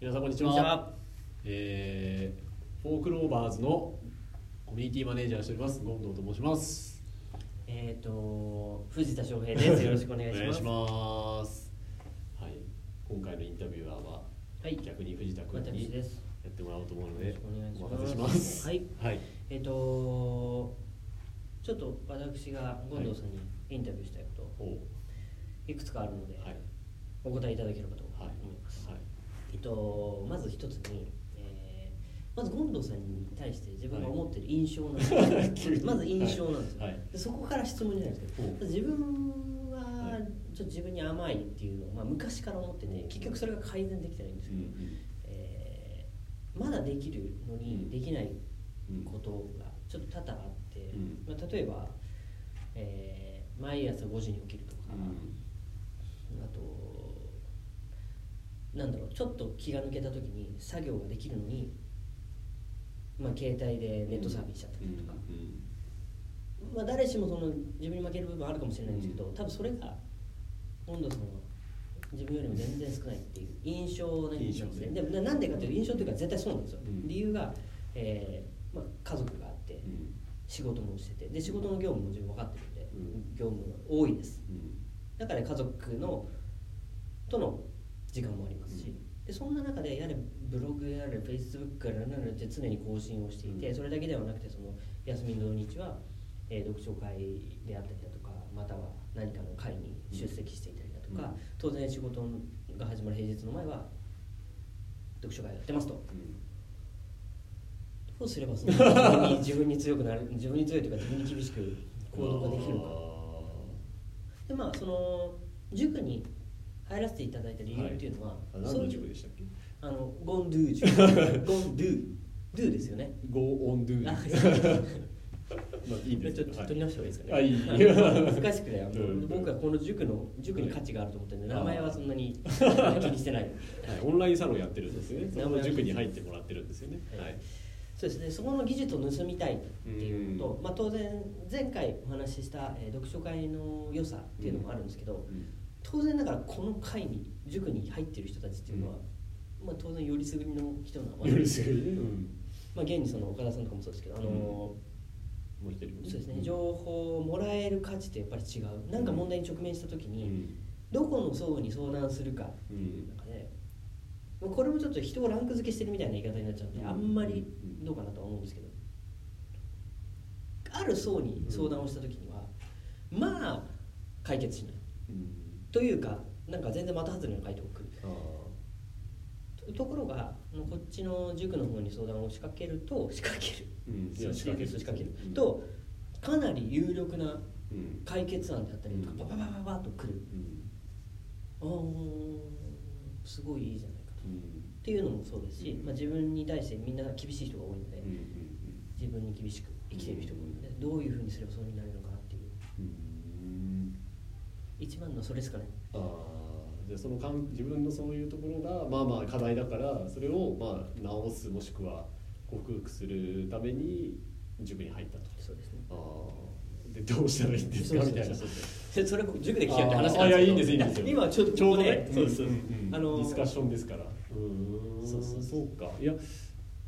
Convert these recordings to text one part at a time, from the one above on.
皆さんこんにちは。えーフォークローバーズのコミュニティマネージャーをしております。権藤と申します。えっ、と藤田翔平です。よろしくお願いします。お願いします。はい。今回のインタビュアーははい、逆に藤田君私に。やってもらおうと思うのでお願いしおます。任せします。はい。はい。えっ、とちょっと私が権藤さんにインタビューしたいこおう。といくつかあるので、はい。お答えいただければと思はいいます。はいえっとまず一つに、えーまず権藤さんに対して自分が思っている印象なんですよ、急に。まず印象なんですよ、はい。でそこから質問になるんですけどお自分ははい。ちょっと自分に甘いっていうのを、まあ、昔から思っててお結局それが改善できてないんですけど、うんうん。えーまだできるのにできないうんことがちょっと多々あって、うん。まあ、例えば、えー毎朝5時に起きるとか、あとなんだろうちょっと気が抜けた時に作業ができるのに、まあ、携帯でネットサーフィンしちゃったりとか、まあ、誰しもその自分に負ける部分あるかもしれないんですけど、多分それが温度さんは自分よりも全然少ないっていう印象なんですね。でもななんでかというと印象というか絶対そうなんですよ、うん。理由が、えーまあ、家族があってうん。仕事もしててで仕事の業務も自分分かってるんで、うん。業務が多いです。うん。だから家族のとの時間もありますし、でそんな中でやれブログやれフェイスブックやら何やらって常に更新をしていて、うん。それだけではなくてその休みの土日は、えー読書会であったりだとかまたは何かの会に出席していたりだとか、うん。当然仕事が始まる平日の前は読書会やってますと。うん。どうすればその自分に 自分に強くなる自分に強いというか自分に厳しく行動ができるのかでまあその塾に入らせていただいた理由っていうのは、あ何の塾でしたっけ？あのゴンドゥ塾。ゴンドゥ ドゥですよね。Go on do あ まあいいんですちょっと取り直した方がいいですかね。あいい。難しくね、あのうん。僕はこの塾の塾に価値があると思ってるんで、はい。名前はそんなに気にしてない。はい、オンラインサロンやってるんですよね。そ名前はの塾に入ってもらってるんですよね。は。はい。い。そうですね、そこの技術を盗みたいっていうのと、うん。まあ当然前回お話しした、えー読書会の良さっていうのもあるんですけど、当然ながらこの会に塾に入ってる人たちっていうのは、まあ当然よりすぐりの人なわけ許ですすよ。まあ現にその岡田さんとかもそうですけど、あのーもう一人もね。そうですね、情報をもらえる価値ってやっぱり違う。なんか問題に直面した時に、うん。どこの層に相談するか。っていう中で、まあこれもちょっと人をランク付けしてるみたいな言い方になっちゃうんで、うん。あんまりどうかなとは思うんですけど。ある層に相談をした時には、まあ解決しない。うん。というかなんか全然的外れの回答が来るあとところがこっちの塾の方に相談を仕掛けると仕掛ける、うん仕掛ける仕掛ける、うんとかなり有力な。解決案であったりとか、うんパパパパパッと来るうん。あーすごいいいじゃないかと、うん。っていうのもそうですし、うんまあ、自分に対してみんな厳しい人が多いので、うん。自分に厳しく生きている人が多いので、どういうふうにすればそうになれるのか。一番のそれですかねああ。じゃあそのかん自分のそういうところがまあまあ課題だからそれをまあ直すもしくは克服するために塾に入ったと。そうですね。ああ。でどうしたらいいんですか？みたいな。でそれを塾で聞けって話ああいやなんですけどいいんですいいんですよ。今ちょっとちょうどね。そうです、んんん。あのディスカッションですから。うーんそうそうそう。か。いや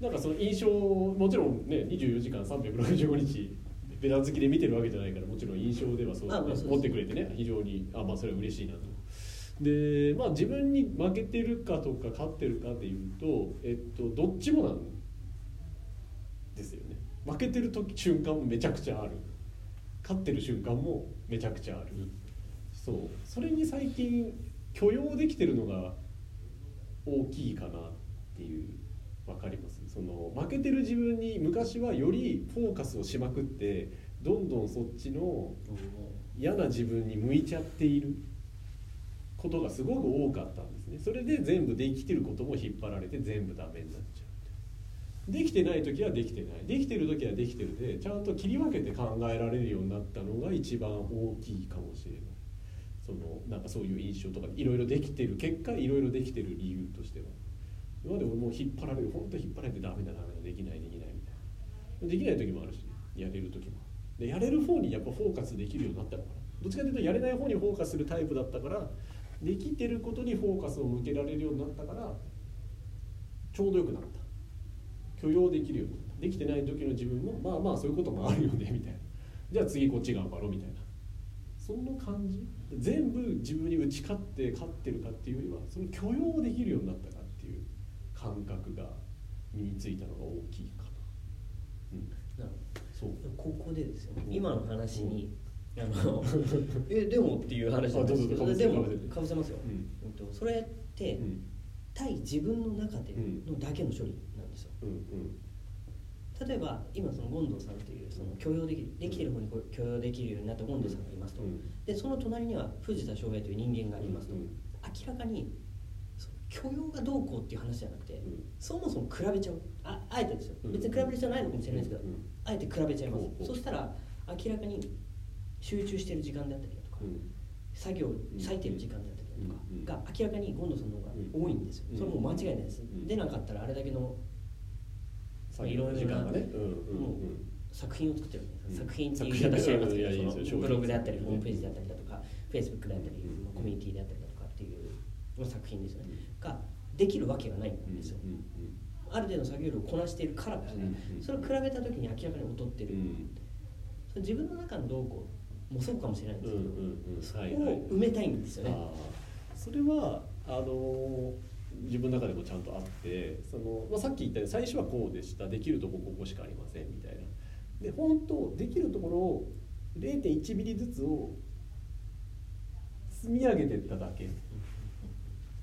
なんかその印象もちろんね24時間365日ベタ好きで見てるわけじゃないからもちろん印象ではそう,、あまあそうです。持ってくれてね。非常にあまあそれは嬉しいなと。でまあ自分に負けてるかとか勝ってるかでいうとえっとどっちもなんですよね。負けてる時瞬間もめちゃくちゃある。勝ってる瞬間もめちゃくちゃある、そう。それに最近許容できてるのが大きいかなっていう分かりますその負けてる自分に昔はよりフォーカスをしまくってどんどんそっちの嫌な自分に向いちゃっていることがすごく多かったんですね。それで全部できてることも引っ張られて全部ダメになっちゃう。できてない時はできてない。できてる時はできてるでちゃんと切り分けて考えられるようになったのが一番大きいかもしれない。そのなんかそういう印象とかいろいろできてる。結果いろいろできてる理由としては今まで俺も引っ張られる本当引っ張られてダメだダメだできないできないみたいな。できない時もあるしやれる時も。でやれる方にやっぱフォーカスできるようになったのかな。どっちかというとやれない方にフォーカスするタイプだったからできてることにフォーカスを向けられるようになったからちょうどよくなった。許容できるようになった。できてない時の自分もまあまあそういうこともあるよねみたいな。じゃあ次こっち頑張ろうみたいな。そんな感じ。全部自分に打ち勝って勝ってるかっていうよりはその許容できるようになったかっていう感覚が身についたのが大きいかな。うん、なるそう。ほどここでですよ。うん。今の話に、あの えでもっていう話なんですけあどでもかぶせますよ、うん。それって、うん。対自分の中でのだけの処理なんですよ。うんうん。例えば今その権藤さんというその許容できるできてる方に許容できるようになった権藤さんがいますと、うん。でその隣には藤田翔平という人間がいますと、うん。明らかに許容がどうこうっていう話じゃなくて、うん。そもそも比べちゃう。ああえてですよ。うん。別に比べる必要ないのかもしれないですけど、うん。あえて比べちゃいます。そしたら明らかに集中してる時間であったりだとか、うん。作業割いてる時間であったりだとかうん。が明らかに権藤さんの方が多いんですよ、うん。それもう間違いないです、うん。出なかったらあれだけの作業の時間がね。もう作品を作ってる作品っていう言い方しちゃいますけどブログであったりホームページであったりだとかフェイスブックであったり、コミュニティであったりだとかの作品ですよね、うん。ができるわけがないんうんですよ、うん。ある程度作業量をこなしているからですね、うんそれを比べた時に明らかに劣ってる、自分の中のどうこうもそうかもしれないんですけど、そを埋めたいんですよね、それはあのー自分の中でもちゃんとあってその、まあ、さっき言ったように最初はこうでした。できるとこここしかありませんみたいな。で本当できるところを0.1ミリずつを積み上げてっただけ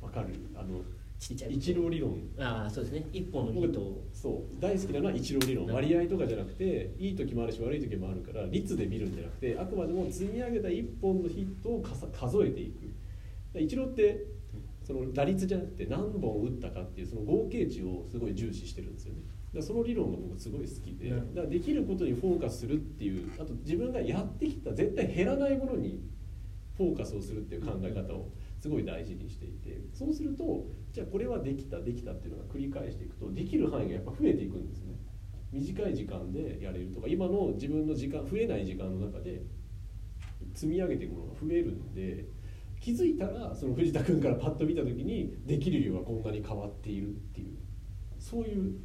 わかる？あのちっちゃい。一郎理論。ああそうですね。一本の僕糸をそう大好きなのは一郎理論。うん。割合とかじゃなくていい時もあるし悪い時もあるから率で見るんじゃなくてあくまでも積み上げた一本のヒットをかさ数えていく。一郎ってその打率じゃなくて何本打ったかっていうその合計値をすごい重視してるんですよね。だその理論が僕すごい好きでだうん。からできることにフォーカスするっていうあと自分がやってきた絶対減らないものにフォーカスをするっていう考え方をすごい大事にしていてそうするとじゃあこれはできたできたっていうのが繰り返していくとできる範囲がやっぱ増えていくんですね。短い時間でやれるとか今の自分の時間増えない時間の中で積み上げていくものが増えるんで気づいたらその藤田君からパッと見た時にできる量がこんなに変わっているっていうそういう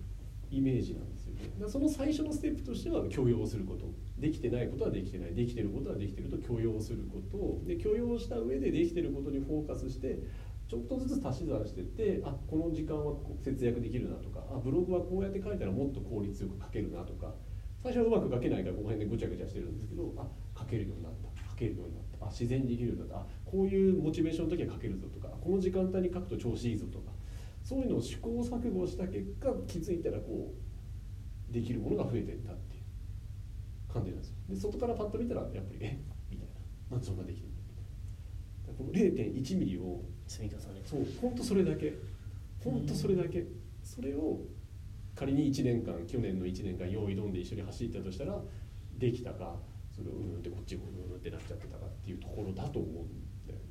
イメージなんですよね。その最初のステップとしては許容すること。できてないことはできてない。できてることはできてると許容すること。で許容した上でできてることにフォーカスしてちょっとずつ足し算してってあこの時間は節約できるなとかあブログはこうやって書いたらもっと効率よく書けるなとか最初はうまく書けないからこの辺でぐちゃぐちゃしてるんですけどあ書けるようになった書けるようになったあ自然にできるようになったあこういうモチベーションの時は書けるぞとかこの時間帯に書くと調子いいぞとかそういうのを試行錯誤した結果気づいたらこうできるものが増えていった。感じなんですよ。で外からパッと見たらやっぱりえ？みたいな。なんでそんなできるのみたいな。この0.1ミリを積み重ねそう本当それだけ。本当それだけ。それを仮に1年間去年の1年間用意どんで一緒に走ったとしたらできたかそれをうんってこっちもうんってなっちゃってたかっていうところだと思うんだよね。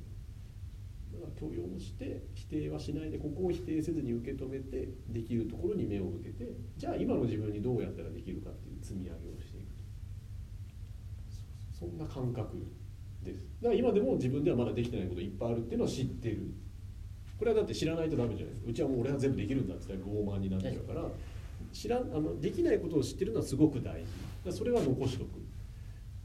だから許容して否定はしないでここを否定せずに受け止めてできるところに目を向けてじゃあ今の自分にどうやったらできるかっていう積み上げをしていくそんな感覚です。だから今でも自分ではまだできてないこといっぱいあるっていうのは知ってる。これはだって知らないとダメじゃないですか。うちはもう俺は全部できるんだって言ったら傲慢になっちゃうから。知らんあのできないことを知ってるのはすごく大事。だそれは残しとく。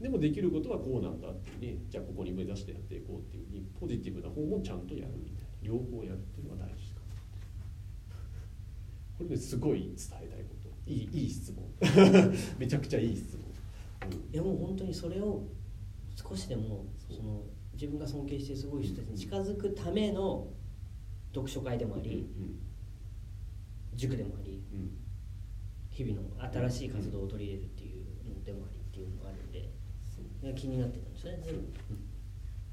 でもできることはこうなんだっていうねじゃあここに目指してやっていこうっていうふうにポジティブな方もちゃんとやるみたいな。両方やるっていうのが大事かなこれねすごい伝えたいこと。いいいい質問。めちゃくちゃいい質問、いやもう本当にそれを少しでもその自分が尊敬してすごい人たちに近づくための読書会でもあり、塾でもあり日々の新しい活動を取り入れるっていうのでもありっていうのがあるんで気になってたんですよね全部。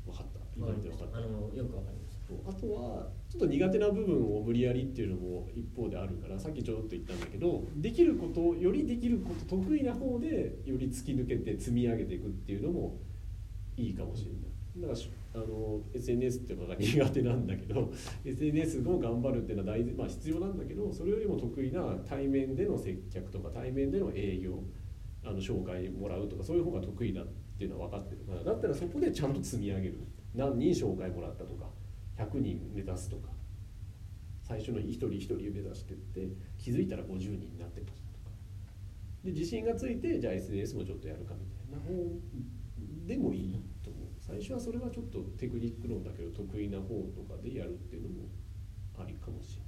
分かった。分かった。ましたあのよくわかりまあとはちょっと苦手な部分を無理やりっていうのも一方であるからさっきちょろっと言ったんだけどできることよりできること得意な方でより突き抜けて積み上げていくっていうのもいいかもしれない。だからあの SNS っていうのが苦手なんだけど SNS も頑張るっていうのは大事、まあ、必要なんだけどそれよりも得意な対面での接客とか対面での営業あの紹介もらうとかそういう方が得意だっていうのは分かってるからだったらそこでちゃんと積み上げる。何人紹介もらったとか。100人目指すとか最最初の一人一人目指してって気づいたら50人になってましたとか。で自信がついてじゃあ SNS もちょっとやるかみたいな。方でもいいと思う。最初はそれはちょっとテクニック論だけど得意な方とかでやるっていうのもありかもしれ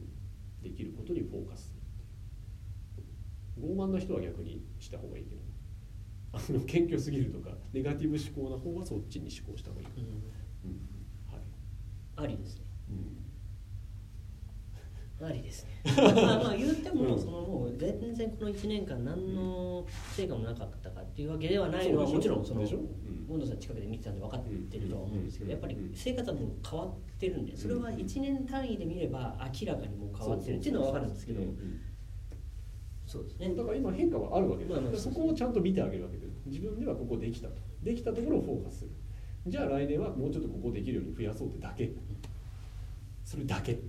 ない、うん、できることにフォーカスするっていう。傲慢な人は逆にした方がいいけど。あの謙虚すぎるとかネガティブ思考な方はそっちに思考した方がいい、うん。うん。はいありですね。うん。ありですね。まあまあ言っても、うんそのもう全然この1年間何の成果もなかったかっていうわけではないのはもちろんそのでしょう。ん。モンドさん近くで見てたんで分かってるとは思うんですけどうん。やっぱり生活はもう変わってるんでそれは1年単位で見れば明らかにもう変わってるっていうのは分かるんですけどそうですね。だから今変化はあるわけです、そこをちゃんと見てあげるわけで自分ではここできたと。できたところをフォーカスするじゃあ来年はもうちょっとここできるように増やそうってだけ。それだけ、うん。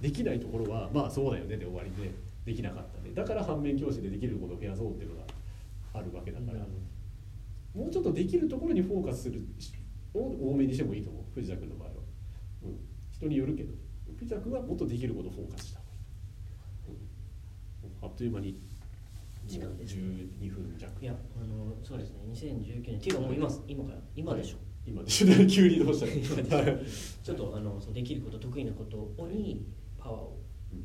できないところはまあそうだよねで終わりで。できなかったね。だから反面教師でできることを増やそうっていうのがあるわけだから、もうちょっとできるところにフォーカスするを多めにしてもいいと思う。藤田君の場合は、うん、人によるけど。藤田君はもっとできることをフォーカスした方がいい、うん、あっという間に時間です12分弱いやあのそうですね。2019年。っていうかもう今今から？今でしょ、今でしょ。ね急にどうしたちょっとあのそのできること得意なことにパワーをうん。や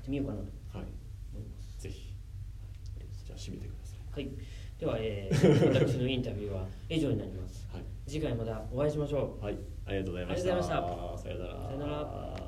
ってみようかなとはい。思います。ぜひ。じゃあ締めてください。はい。では、えー、私のインタビューは以上になります。はい、次回またお会いしましょう。はい、ありがとうございました。ありがとうございまさようなら。さようなら